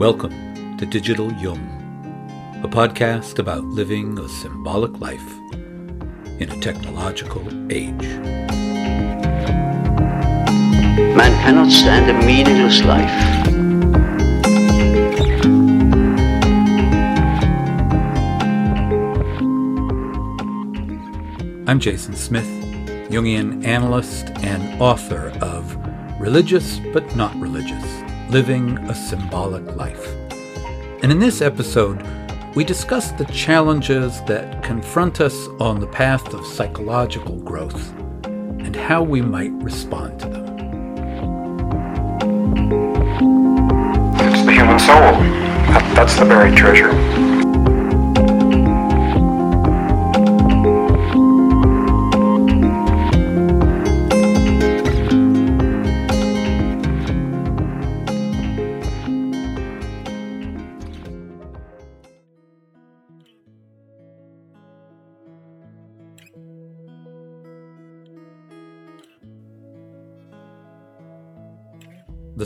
Welcome to Digital Jung, a podcast about living a symbolic life in a technological age. Man cannot stand a meaningless life. I'm Jason Smith, Jungian analyst and author of Religious but Not Religious Living a Symbolic Life. And in this episode, we discuss the challenges that confront us on the path of psychological growth and how we might respond to them. It's the human soul. That's the buried treasure.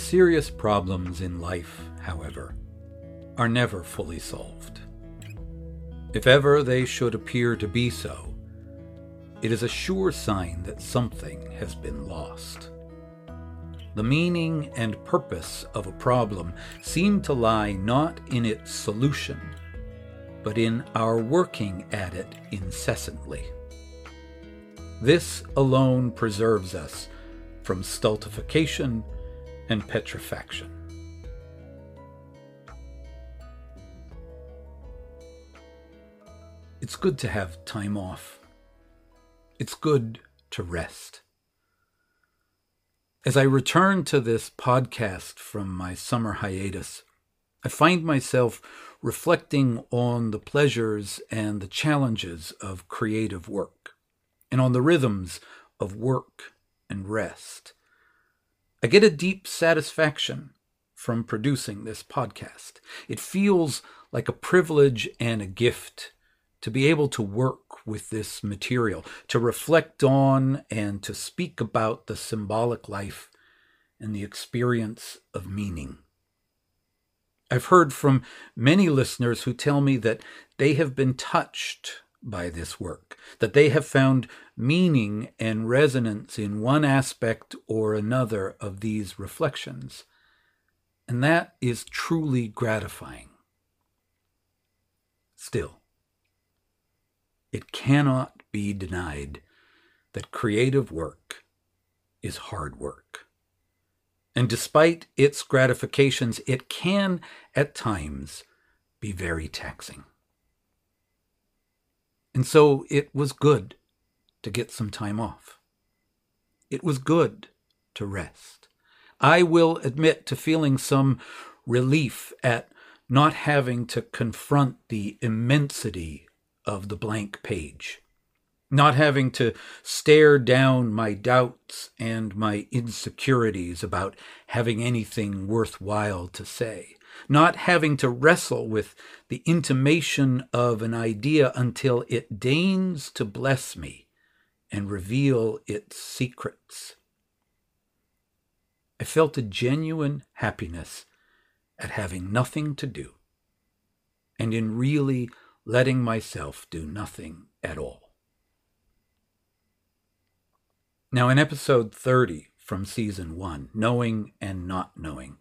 Serious problems in life, however, are never fully solved. If ever they should appear to be so, it is a sure sign that something has been lost. The meaning and purpose of a problem seem to lie not in its solution, but in our working at it incessantly. This alone preserves us from stultification and petrifaction. It's good to have time off. It's good to rest. As I return to this podcast from my summer hiatus, I find myself reflecting on the pleasures and the challenges of creative work, and on the rhythms of work and rest. I get a deep satisfaction from producing this podcast. It feels like a privilege and a gift to be able to work with this material, to reflect on and to speak about the symbolic life and the experience of meaning. I've heard from many listeners who tell me that they have been touched by this work, that they have found meaning and resonance in one aspect or another of these reflections. And that is truly gratifying. Still, it cannot be denied that creative work is hard work. And despite its gratifications, it can at times be very taxing. And so it was good to get some time off. It was good to rest. I will admit to feeling some relief at not having to confront the immensity of the blank page, not having to stare down my doubts and my insecurities about having anything worthwhile to say, not having to wrestle with the intimation of an idea until it deigns to bless me and reveal its secrets. I felt a genuine happiness at having nothing to do and in really letting myself do nothing at all. Now, in episode 30 from season 1, Knowing and Not Knowing,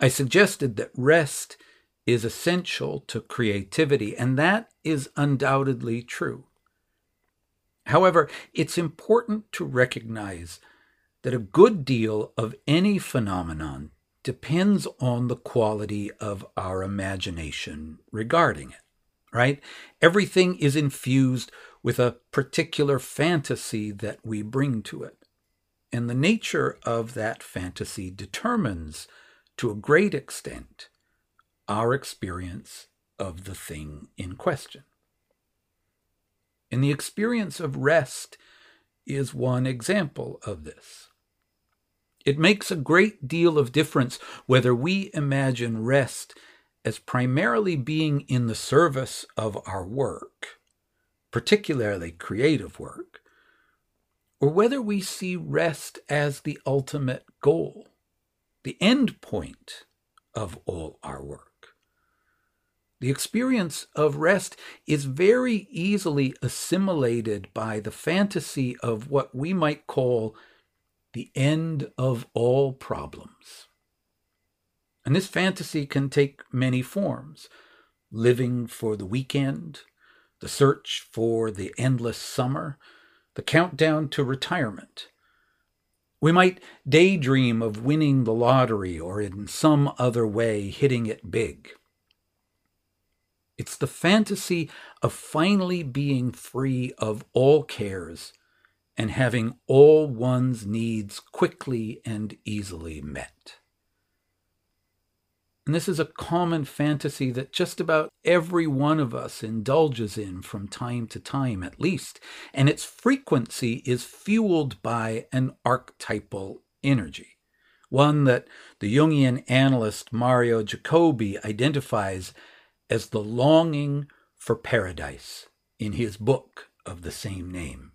I suggested that rest is essential to creativity, and that is undoubtedly true. However, it's important to recognize that a good deal of any phenomenon depends on the quality of our imagination regarding it, right? Everything is infused with a particular fantasy that we bring to it. And the nature of that fantasy determines to a great extent, our experience of the thing in question. And the experience of rest is one example of this. It makes a great deal of difference whether we imagine rest as primarily being in the service of our work, particularly creative work, or whether we see rest as the ultimate goal the end point of all our work. The experience of rest is very easily assimilated by the fantasy of what we might call the end of all problems. And this fantasy can take many forms living for the weekend, the search for the endless summer, the countdown to retirement. We might daydream of winning the lottery or in some other way hitting it big. It's the fantasy of finally being free of all cares and having all one's needs quickly and easily met. And this is a common fantasy that just about every one of us indulges in from time to time, at least, and its frequency is fueled by an archetypal energy, one that the Jungian analyst Mario Jacoby identifies as the longing for paradise in his book of the same name.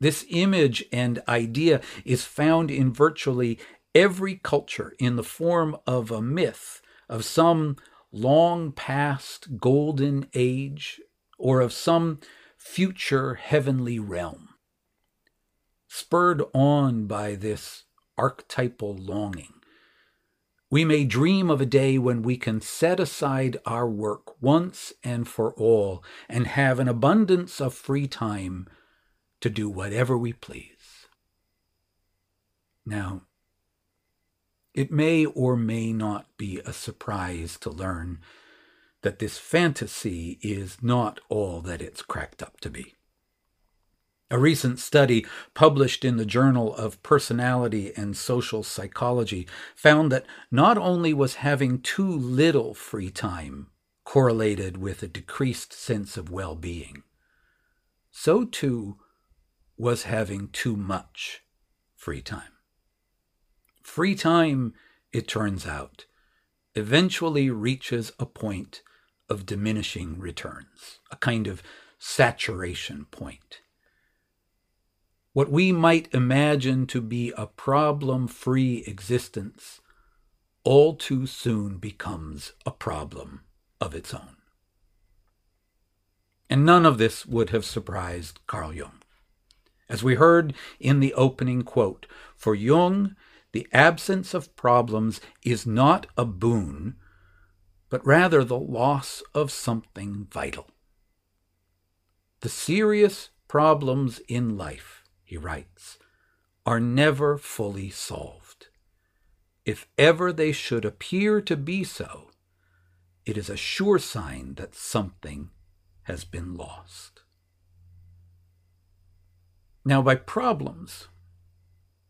This image and idea is found in virtually every culture in the form of a myth of some long past golden age or of some future heavenly realm. Spurred on by this archetypal longing, we may dream of a day when we can set aside our work once and for all and have an abundance of free time to do whatever we please. Now, it may or may not be a surprise to learn that this fantasy is not all that it's cracked up to be. A recent study published in the Journal of Personality and Social Psychology found that not only was having too little free time correlated with a decreased sense of well being, so too was having too much free time. Free time, it turns out, eventually reaches a point of diminishing returns, a kind of saturation point what we might imagine to be a problem free existence all too soon becomes a problem of its own. And none of this would have surprised Carl Jung. As we heard in the opening quote, for Jung, the absence of problems is not a boon, but rather the loss of something vital. The serious problems in life he writes, are never fully solved. If ever they should appear to be so, it is a sure sign that something has been lost. Now, by problems,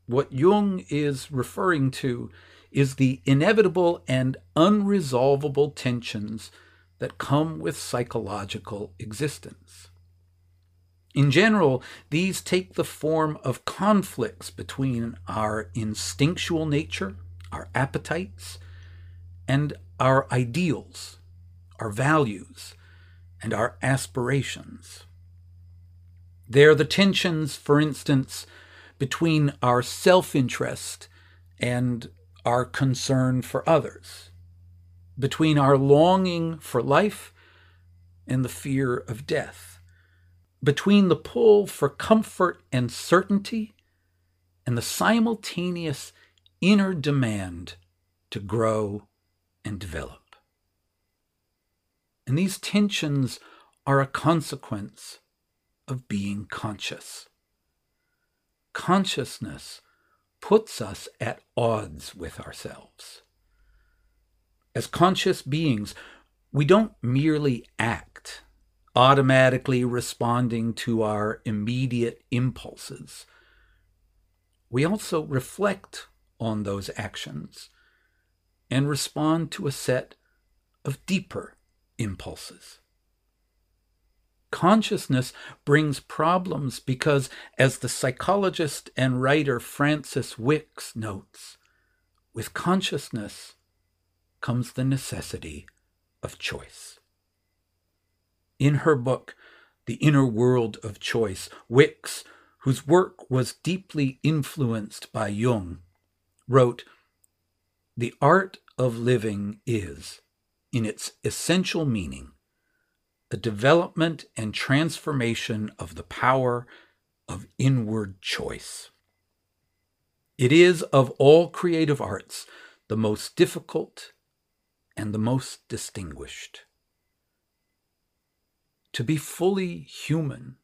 what Jung is referring to is the inevitable and unresolvable tensions that come with psychological existence. In general, these take the form of conflicts between our instinctual nature, our appetites, and our ideals, our values, and our aspirations. They are the tensions, for instance, between our self interest and our concern for others, between our longing for life and the fear of death between the pull for comfort and certainty and the simultaneous inner demand to grow and develop. And these tensions are a consequence of being conscious. Consciousness puts us at odds with ourselves. As conscious beings, we don't merely act automatically responding to our immediate impulses. We also reflect on those actions and respond to a set of deeper impulses. Consciousness brings problems because, as the psychologist and writer Frances Wickes notes, with consciousness comes the necessity of choice. In her book, The Inner World of Choice, Wickes, whose work was deeply influenced by Jung, wrote The art of living is, in its essential meaning, a development and transformation of the power of inward choice. It is of all creative arts the most difficult and the most distinguished. To be fully human,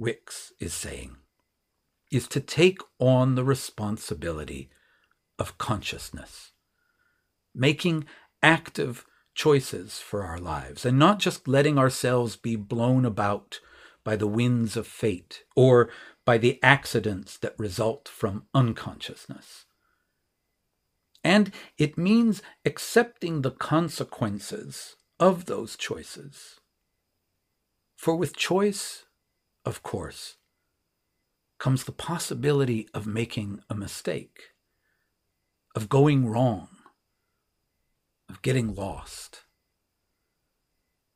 Wickes is saying, is to take on the responsibility of consciousness, making active choices for our lives, and not just letting ourselves be blown about by the winds of fate or by the accidents that result from unconsciousness. And it means accepting the consequences of those choices. For with choice, of course, comes the possibility of making a mistake, of going wrong, of getting lost.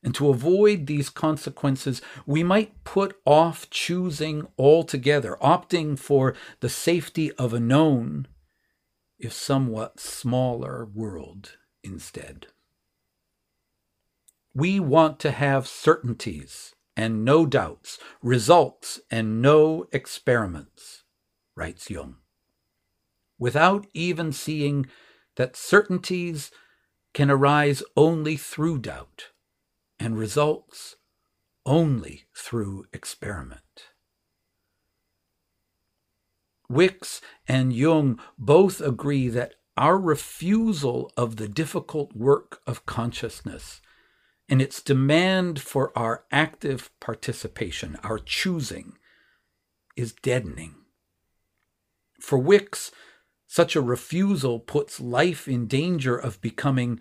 And to avoid these consequences, we might put off choosing altogether, opting for the safety of a known, if somewhat smaller, world instead. We want to have certainties and no doubts, results and no experiments, writes Jung, without even seeing that certainties can arise only through doubt and results only through experiment. Wickes and Jung both agree that our refusal of the difficult work of consciousness and its demand for our active participation, our choosing, is deadening. For Wickes, such a refusal puts life in danger of becoming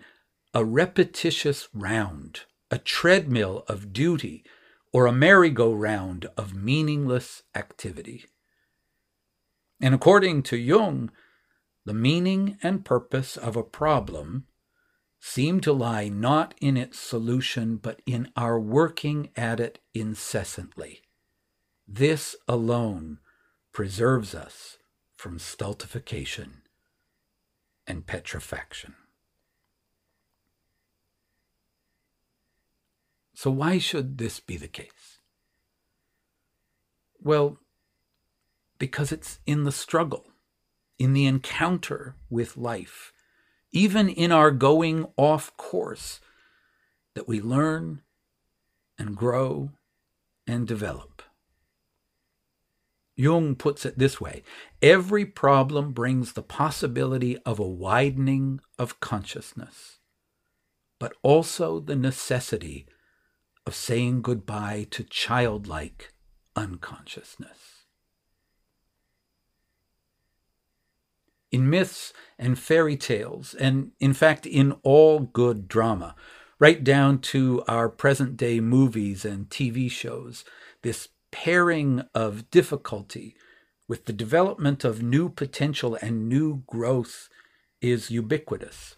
a repetitious round, a treadmill of duty, or a merry-go-round of meaningless activity. And according to Jung, the meaning and purpose of a problem seem to lie not in its solution, but in our working at it incessantly. This alone preserves us from stultification and petrifaction. So, why should this be the case? Well, because it's in the struggle, in the encounter with life, even in our going off course, that we learn and grow and develop. Jung puts it this way every problem brings the possibility of a widening of consciousness, but also the necessity of saying goodbye to childlike unconsciousness. In myths and fairy tales, and in fact, in all good drama, right down to our present day movies and TV shows. This pairing of difficulty with the development of new potential and new growth is ubiquitous.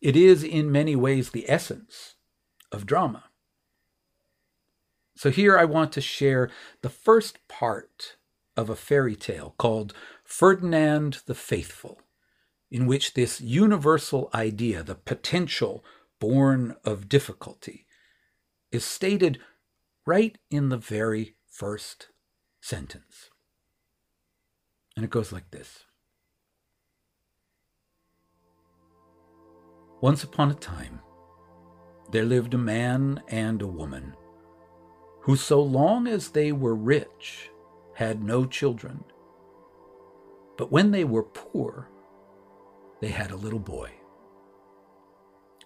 It is in many ways the essence of drama. So here I want to share the first part of a fairy tale called Ferdinand the Faithful, in which this universal idea, the potential born of difficulty, is stated right in the very first sentence. And it goes like this Once upon a time, there lived a man and a woman who, so long as they were rich, had no children. But when they were poor, they had a little boy.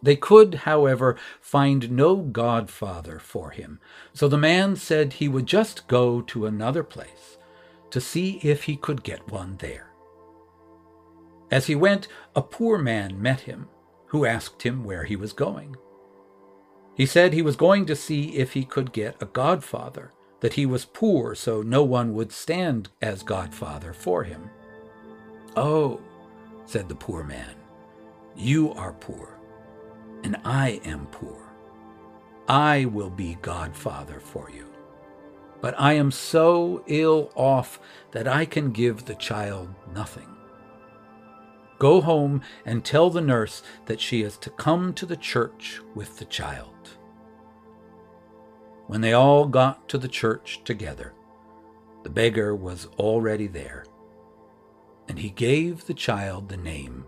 They could, however, find no godfather for him, so the man said he would just go to another place to see if he could get one there. As he went, a poor man met him, who asked him where he was going. He said he was going to see if he could get a godfather, that he was poor, so no one would stand as godfather for him. Oh, said the poor man, you are poor, and I am poor. I will be godfather for you. But I am so ill off that I can give the child nothing. Go home and tell the nurse that she is to come to the church with the child. When they all got to the church together, the beggar was already there, and he gave the child the name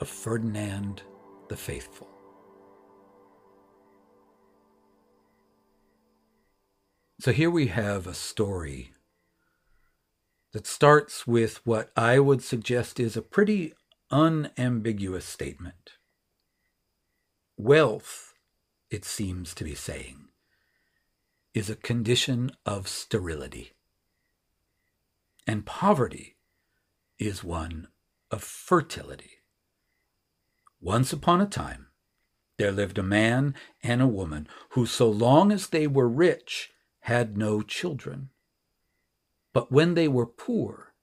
of Ferdinand the Faithful. So here we have a story that starts with what I would suggest is a pretty unambiguous statement. Wealth, it seems to be saying, is a condition of sterility, and poverty is one of fertility. Once upon a time, there lived a man and a woman who, so long as they were rich, had no children. But when they were poor,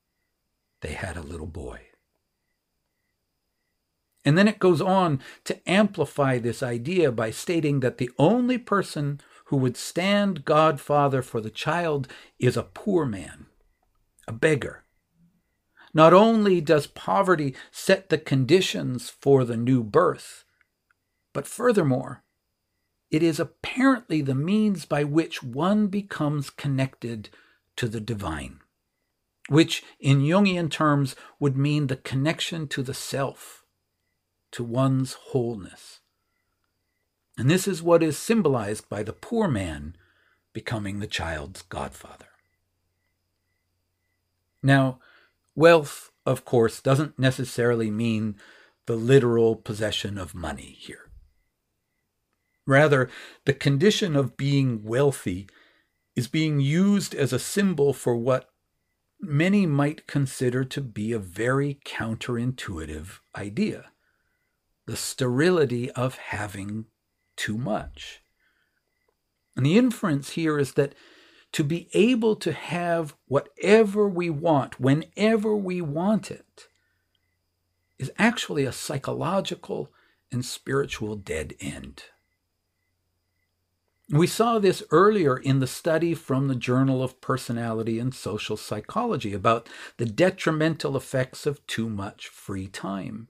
they had a little boy. And then it goes on to amplify this idea by stating that the only person who would stand godfather for the child is a poor man, a beggar. Not only does poverty set the conditions for the new birth, but furthermore, it is apparently the means by which one becomes connected to the divine, which in Jungian terms would mean the connection to the self, to one's wholeness. And this is what is symbolized by the poor man becoming the child's godfather. Now, wealth, of course, doesn't necessarily mean the literal possession of money here. Rather, the condition of being wealthy is being used as a symbol for what many might consider to be a very counterintuitive idea the sterility of having too much. And the inference here is that to be able to have whatever we want, whenever we want it, is actually a psychological and spiritual dead end. We saw this earlier in the study from the Journal of Personality and Social Psychology about the detrimental effects of too much free time.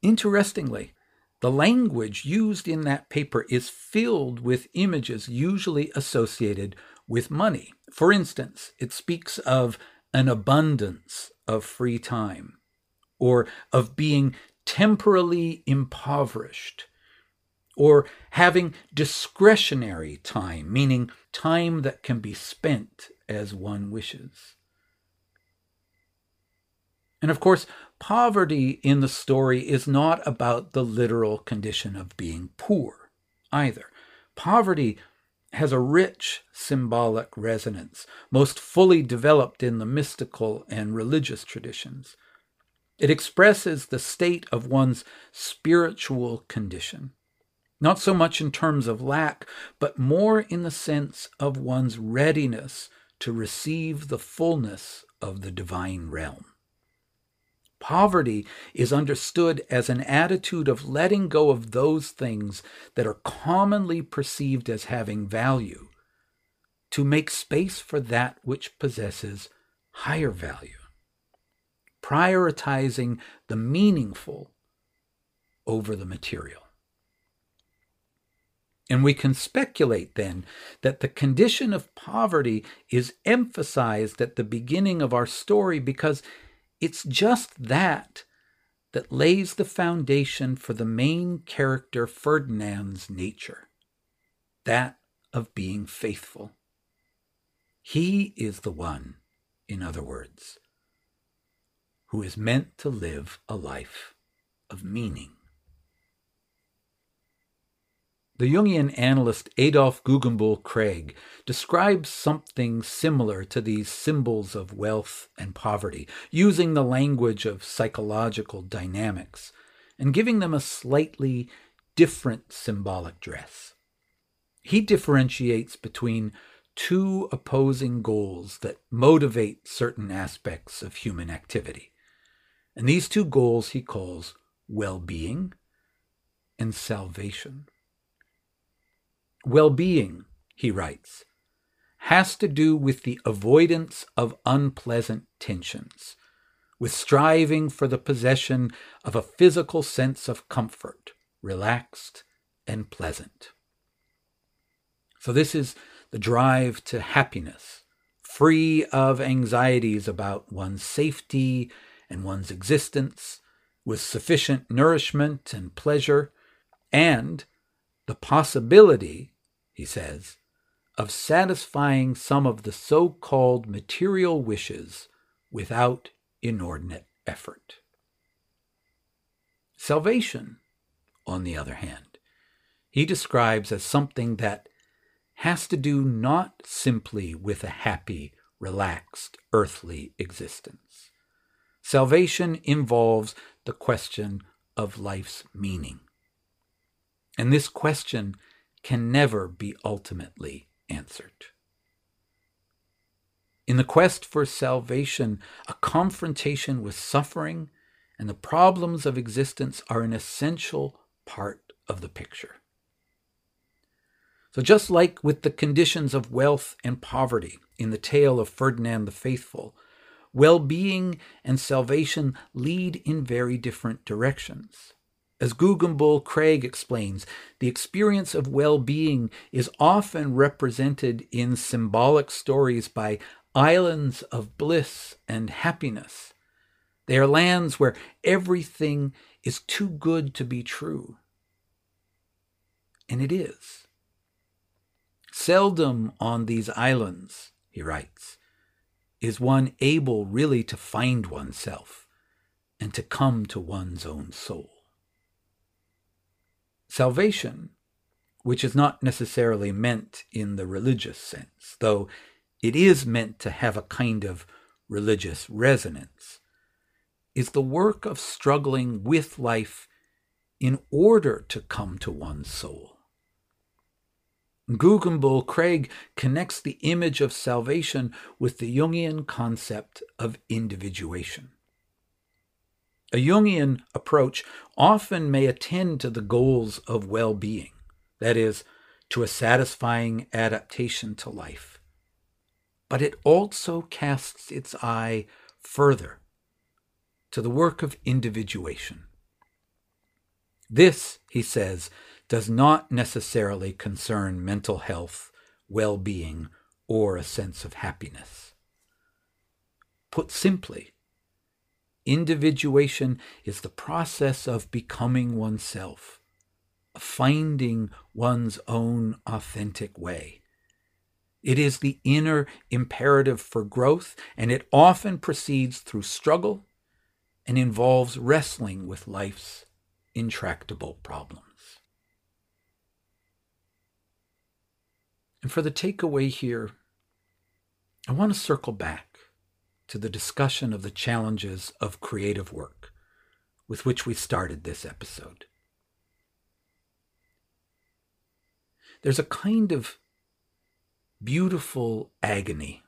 Interestingly, the language used in that paper is filled with images usually associated with money. For instance, it speaks of an abundance of free time or of being temporally impoverished or having discretionary time, meaning time that can be spent as one wishes. And of course, poverty in the story is not about the literal condition of being poor either. Poverty has a rich symbolic resonance, most fully developed in the mystical and religious traditions. It expresses the state of one's spiritual condition not so much in terms of lack, but more in the sense of one's readiness to receive the fullness of the divine realm. Poverty is understood as an attitude of letting go of those things that are commonly perceived as having value to make space for that which possesses higher value, prioritizing the meaningful over the material. And we can speculate then that the condition of poverty is emphasized at the beginning of our story because it's just that that lays the foundation for the main character Ferdinand's nature that of being faithful. He is the one, in other words, who is meant to live a life of meaning. The Jungian analyst Adolf Guggenbühl-Craig describes something similar to these symbols of wealth and poverty, using the language of psychological dynamics and giving them a slightly different symbolic dress. He differentiates between two opposing goals that motivate certain aspects of human activity. And these two goals he calls well being and salvation. Well being, he writes, has to do with the avoidance of unpleasant tensions, with striving for the possession of a physical sense of comfort, relaxed and pleasant. So, this is the drive to happiness, free of anxieties about one's safety and one's existence, with sufficient nourishment and pleasure, and the possibility, he says, of satisfying some of the so called material wishes without inordinate effort. Salvation, on the other hand, he describes as something that has to do not simply with a happy, relaxed, earthly existence. Salvation involves the question of life's meaning. And this question can never be ultimately answered. In the quest for salvation, a confrontation with suffering and the problems of existence are an essential part of the picture. So, just like with the conditions of wealth and poverty in the tale of Ferdinand the Faithful, well being and salvation lead in very different directions. As Guggenbühl-Craig explains, the experience of well being is often represented in symbolic stories by islands of bliss and happiness. They are lands where everything is too good to be true. And it is. Seldom on these islands, he writes, is one able really to find oneself and to come to one's own soul. Salvation, which is not necessarily meant in the religious sense, though it is meant to have a kind of religious resonance, is the work of struggling with life in order to come to one's soul. Guggenbühl-Craig connects the image of salvation with the Jungian concept of individuation. A Jungian approach often may attend to the goals of well being, that is, to a satisfying adaptation to life. But it also casts its eye further to the work of individuation. This, he says, does not necessarily concern mental health, well being, or a sense of happiness. Put simply, Individuation is the process of becoming oneself, finding one's own authentic way. It is the inner imperative for growth, and it often proceeds through struggle and involves wrestling with life's intractable problems. And for the takeaway here, I want to circle back to the discussion of the challenges of creative work with which we started this episode. There's a kind of beautiful agony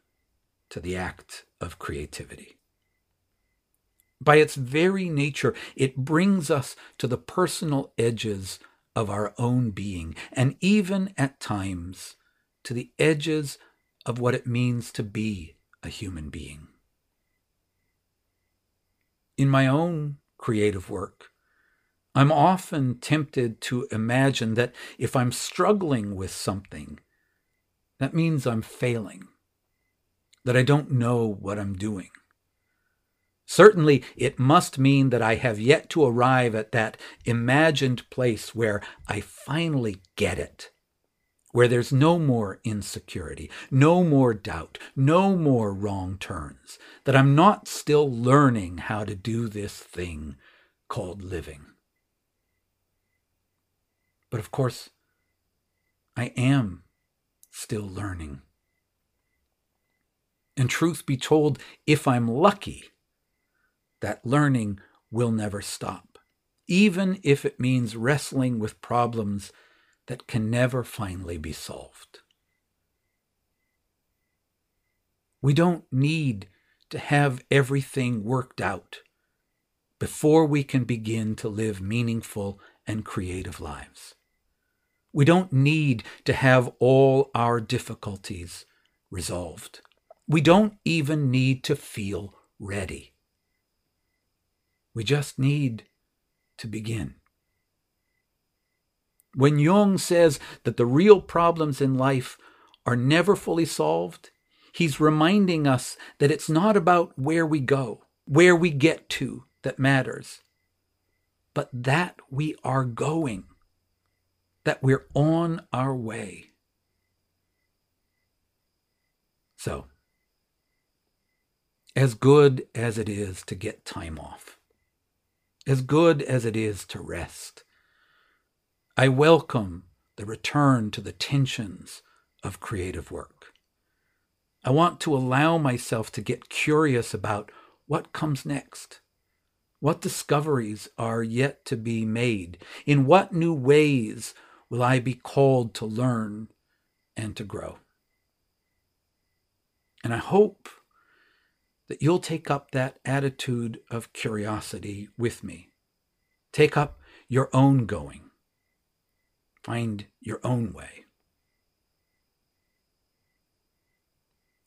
to the act of creativity. By its very nature, it brings us to the personal edges of our own being, and even at times to the edges of what it means to be a human being in my own creative work, I'm often tempted to imagine that if I'm struggling with something, that means I'm failing, that I don't know what I'm doing. Certainly, it must mean that I have yet to arrive at that imagined place where I finally get it where there's no more insecurity, no more doubt, no more wrong turns, that I'm not still learning how to do this thing called living. But of course, I am still learning. And truth be told, if I'm lucky, that learning will never stop, even if it means wrestling with problems that can never finally be solved. We don't need to have everything worked out before we can begin to live meaningful and creative lives. We don't need to have all our difficulties resolved. We don't even need to feel ready. We just need to begin. When Jung says that the real problems in life are never fully solved, he's reminding us that it's not about where we go, where we get to that matters, but that we are going, that we're on our way. So, as good as it is to get time off, as good as it is to rest, I welcome the return to the tensions of creative work. I want to allow myself to get curious about what comes next. What discoveries are yet to be made? In what new ways will I be called to learn and to grow? And I hope that you'll take up that attitude of curiosity with me. Take up your own going. Find your own way.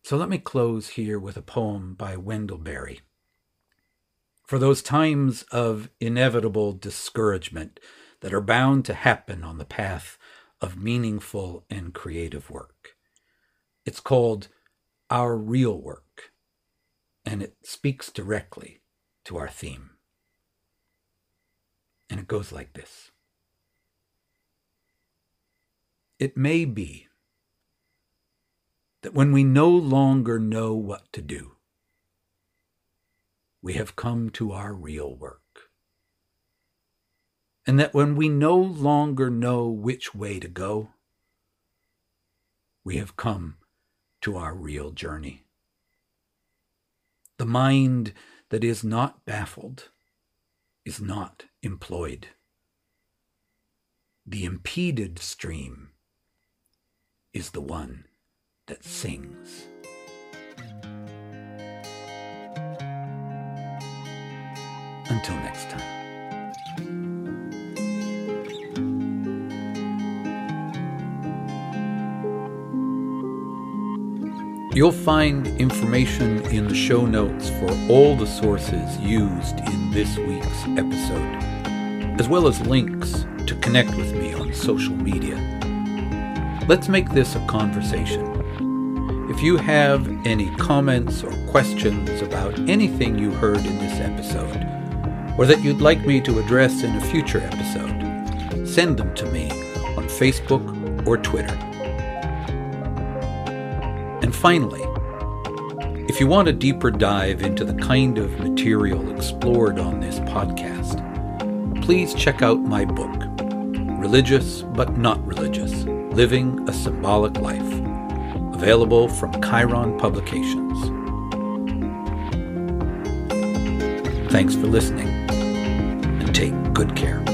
So let me close here with a poem by Wendell Berry. For those times of inevitable discouragement that are bound to happen on the path of meaningful and creative work. It's called Our Real Work, and it speaks directly to our theme. And it goes like this It may be that when we no longer know what to do, we have come to our real work. And that when we no longer know which way to go, we have come to our real journey. The mind that is not baffled is not employed. The impeded stream is the one that sings. Until next time. You'll find information in the show notes for all the sources used in this week's episode, as well as links to connect with me on social media. Let's make this a conversation. If you have any comments or questions about anything you heard in this episode, or that you'd like me to address in a future episode, send them to me on Facebook or Twitter. And finally, if you want a deeper dive into the kind of material explored on this podcast, please check out my book, Religious but Not Religious Living a Symbolic Life, available from Chiron Publications. Thanks for listening, and take good care.